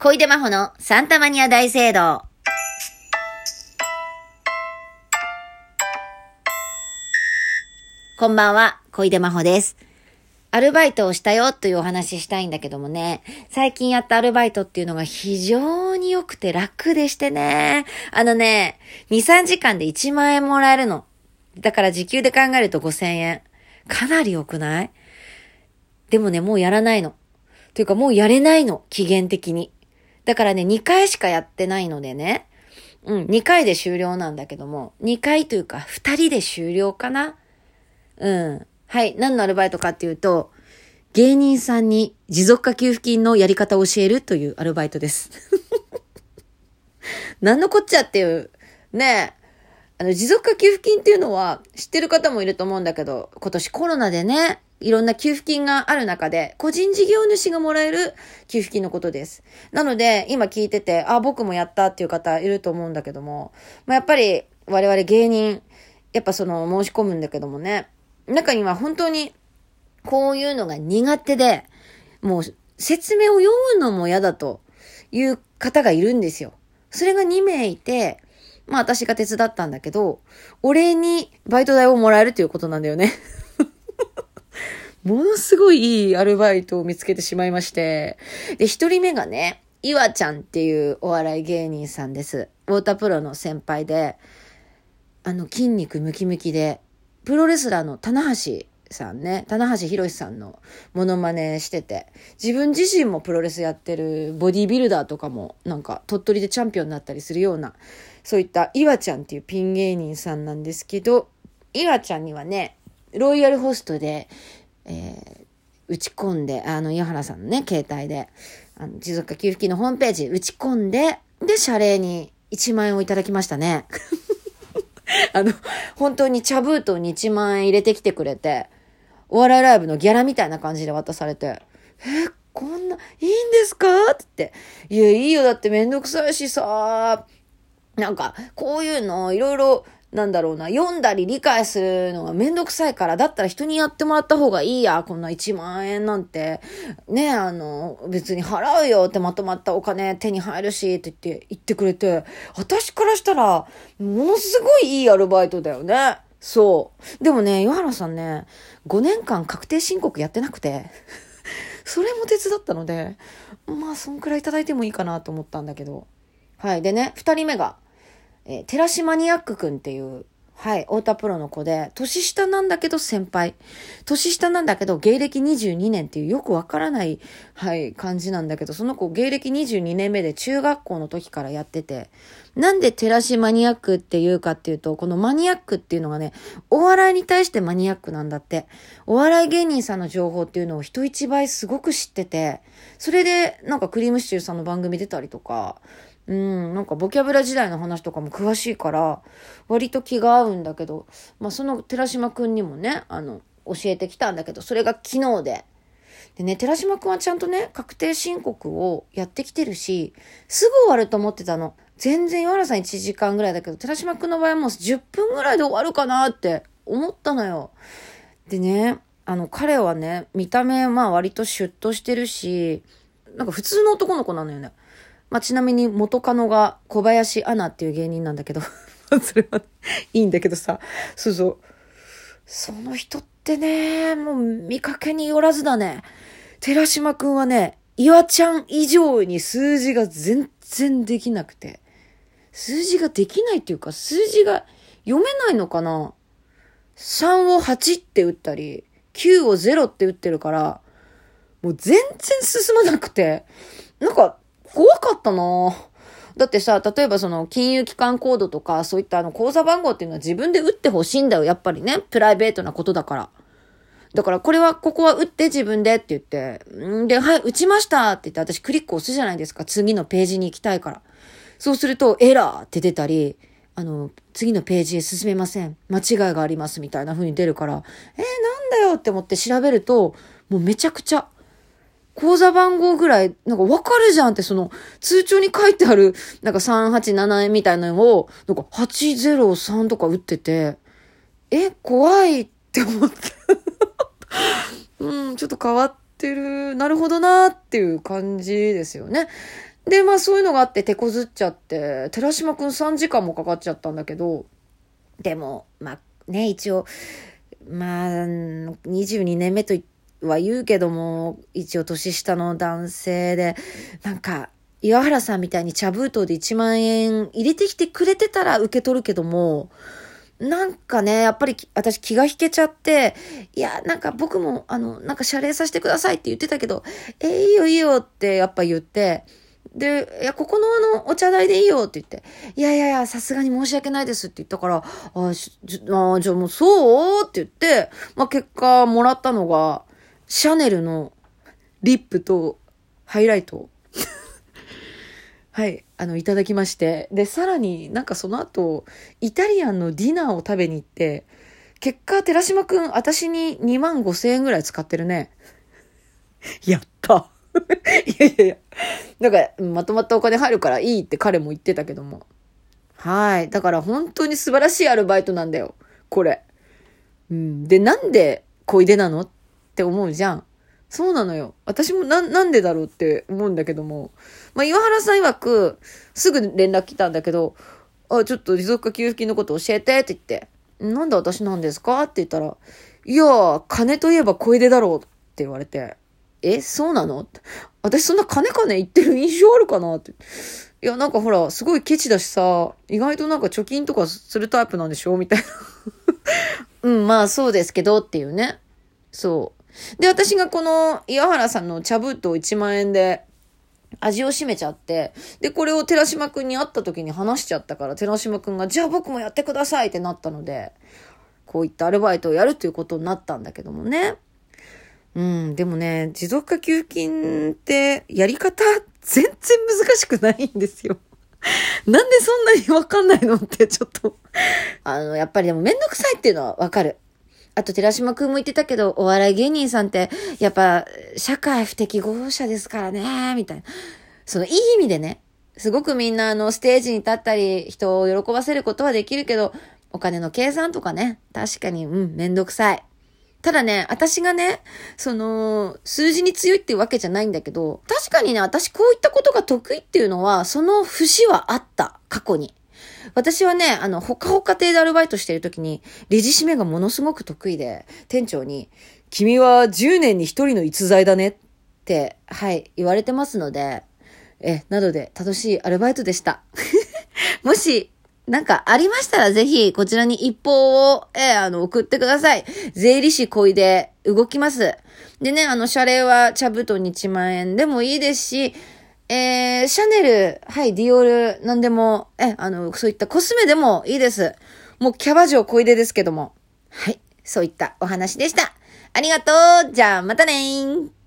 小出真帆のサンタマニア大聖堂。こんばんは、小出真帆です。アルバイトをしたよというお話ししたいんだけどもね、最近やったアルバイトっていうのが非常に良くて楽でしてね、あのね、2、3時間で1万円もらえるの。だから時給で考えると5000円。かなり良くない？でもね、もうやらないの。というかもうやれないの、期限的に。だからね、2回しかやってないのでね。うん、2回で終了なんだけども、2回というか2人で終了かなうん。はい。何のアルバイトかっていうと、芸人さんに持続化給付金のやり方を教えるというアルバイトです。何のこっちゃっていう、ねえあの、持続化給付金っていうのは知ってる方もいると思うんだけど、今年コロナでね、いろんな給付金がある中で、個人事業主がもらえる給付金のことです。なので、今聞いてて、あ、僕もやったっていう方いると思うんだけども、まあ、やっぱり我々芸人、やっぱその申し込むんだけどもね、中には本当にこういうのが苦手で、もう説明を読むのも嫌だという方がいるんですよ。それが2名いて、まあ私が手伝ったんだけど、お礼にバイト代をもらえるということなんだよね。ものすごいいいアルバイトを見つけてしまいまして。で、一人目がね、いわちゃんっていうお笑い芸人さんです。ウォータープロの先輩で、あの、筋肉ムキムキで、プロレスラーの棚橋さんね、棚橋博さんのモノマネしてて、自分自身もプロレスやってるボディビルダーとかも、なんか鳥取でチャンピオンになったりするような、そういったいわちゃんっていうピン芸人さんなんですけど、いわちゃんにはね、ロイヤルホストで、えー、打ち込んで、あの、岩原さんのね、携帯で、あの、持続化給付金のホームページ打ち込んで、で、謝礼に1万円をいただきましたね。あの、本当に茶封筒に1万円入れてきてくれて、お笑いライブのギャラみたいな感じで渡されて、え、こんな、いいんですか？って言って、いや、いいよ、だってめんどくさいしさ、なんか、こういうの、いろいろ、なんだろうな、読んだり理解するのがめんどくさいから、だったら人にやってもらった方がいいや、こんな1万円なんて。ねあの、別に払うよってまとまったお金手に入るし、って言って、言ってくれて、私からしたら、ものすごいいいアルバイトだよね。そう。でもね、岩原さんね、5年間確定申告やってなくて、それも手伝ったので、まあ、そんくらいいただいてもいいかなと思ったんだけど。はい。でね、2人目が、えー、寺島ニアックくんっていう、はい、太田プロの子で、年下なんだけど先輩。年下なんだけど、芸歴22年っていうよくわからない、はい、感じなんだけど、その子芸歴22年目で中学校の時からやってて、なんで寺島マニアックっていうかっていうと、このマニアックっていうのがね、お笑いに対してマニアックなんだって。お笑い芸人さんの情報っていうのを人一倍すごく知ってて、それでなんかクリームシチューさんの番組出たりとか、うん、なんかボキャブラ時代の話とかも詳しいから、割と気が合うんだけど、まあその寺島くんにもね、あの、教えてきたんだけど、それが昨日で。でね、寺島くんはちゃんとね、確定申告をやってきてるし、すぐ終わると思ってたの。全然岩原さん1時間ぐらいだけど、寺島くんの場合はもう10分ぐらいで終わるかなって思ったのよ。でね、あの、彼はね、見た目、まあ割とシュッとしてるし、なんか普通の男の子なのよね。まあ、ちなみに元カノが小林アナっていう芸人なんだけど それはいいんだけどさ、そうそう。その人ってね、もう見かけによらずだね。寺島くんはね、岩ちゃん以上に数字が全然できなくて。数字ができないっていうか、数字が読めないのかな ?3 を8って打ったり、9を0って打ってるから、もう全然進まなくて、なんか、怖かったなだってさ、例えばその金融機関コードとか、そういったあの口座番号っていうのは自分で打ってほしいんだよ、やっぱりね。プライベートなことだから。だからこれは、ここは打って自分でって言って、んで、はい、打ちましたって言って私クリック押すじゃないですか。次のページに行きたいから。そうすると、エラーって出たり、あの、次のページへ進めません。間違いがありますみたいな風に出るから、えー、なんだよって思って調べると、もうめちゃくちゃ口座番号ぐらい、なんかわかるじゃんって、その、通帳に書いてある、なんか387みたいなのを、なんか803とか打ってて、え、怖いって思って。うん、ちょっと変わってる。なるほどなっていう感じですよね。で、まあそういうのがあって手こずっちゃって、寺島くん3時間もかかっちゃったんだけど、でも、まあね、一応、まあ、22年目とは言うけども、一応年下の男性で、なんか、岩原さんみたいに茶封筒で1万円入れてきてくれてたら受け取るけども、なんかね、やっぱり私気が引けちゃって、いや、なんか僕も、あの、なんか謝礼させてくださいって言ってたけど、えー、いいよいいよってやっぱ言って、で、いや、ここのあの、お茶代でいいよって言って、いやいやいや、さすがに申し訳ないですって言ったから、あ、じあじゃあもうそう？って言って、まあ、結果もらったのが、シャネルのリップとハイライト。はい、あの、いただきまして。で、さらになんかその後、イタリアンのディナーを食べに行って、結果、寺島くん、私に2万5千円ぐらい使ってるね。やった。いやいやいや。だから、まとまったお金入るからいいって彼も言ってたけども。はい。だから本当に素晴らしいアルバイトなんだよ。これ。うん。で、なんで小出なのって思うじゃん。そうなのよ。私もな、なんでだろうって思うんだけども。まあ、岩原さん曰く、すぐ連絡来たんだけど、あ、ちょっと持続化給付金のこと教えてって言って、なんで私なんですか？って言ったら、いや、金といえば小出だろうって言われて、え、そうなの？私そんな金金言ってる印象あるかな？って。いや、なんかほら、すごいケチだしさ、意外となんか貯金とかするタイプなんでしょ？みたいな。うん、まあそうですけどっていうね。そう。で、私がこの岩原さんの茶封筒1万円で味を占めちゃって、で、これを寺島くんに会った時に話しちゃったから、寺島くんが、じゃあ僕もやってくださいってなったので、こういったアルバイトをやるということになったんだけどもね。うん、でもね、持続化給付金ってやり方全然難しくないんですよ。なんでそんなにわかんないのってちょっとあの、やっぱりでもめんどくさいっていうのはわかる。あと、寺島くんも言ってたけど、お笑い芸人さんって、やっぱ、社会不適合者ですからね、みたいな。その、いい意味でね、すごくみんな、あの、ステージに立ったり、人を喜ばせることはできるけど、お金の計算とかね、確かに、うん、めんどくさい。ただね、私がね、その、数字に強いっていうわけじゃないんだけど、確かにね、私こういったことが得意っていうのは、その節はあった、過去に。私はね、あの、ほかほか亭でアルバイトしてる時に、レジ締めがものすごく得意で、店長に、君は10年に1人の逸材だねって、はい、言われてますので、え、なので、楽しいアルバイトでした。もし、なんかありましたらぜひこちらに一報を、えー、あの、送ってください。税理士恋で動きます。でね、あの、謝礼は茶布団に1万円でもいいですし、えー、シャネル、はい、ディオール、なんでも、え、あの、そういったコスメでもいいです。もうキャバ嬢小出ですけども。はい、そういったお話でした。ありがとうじゃあ、またねー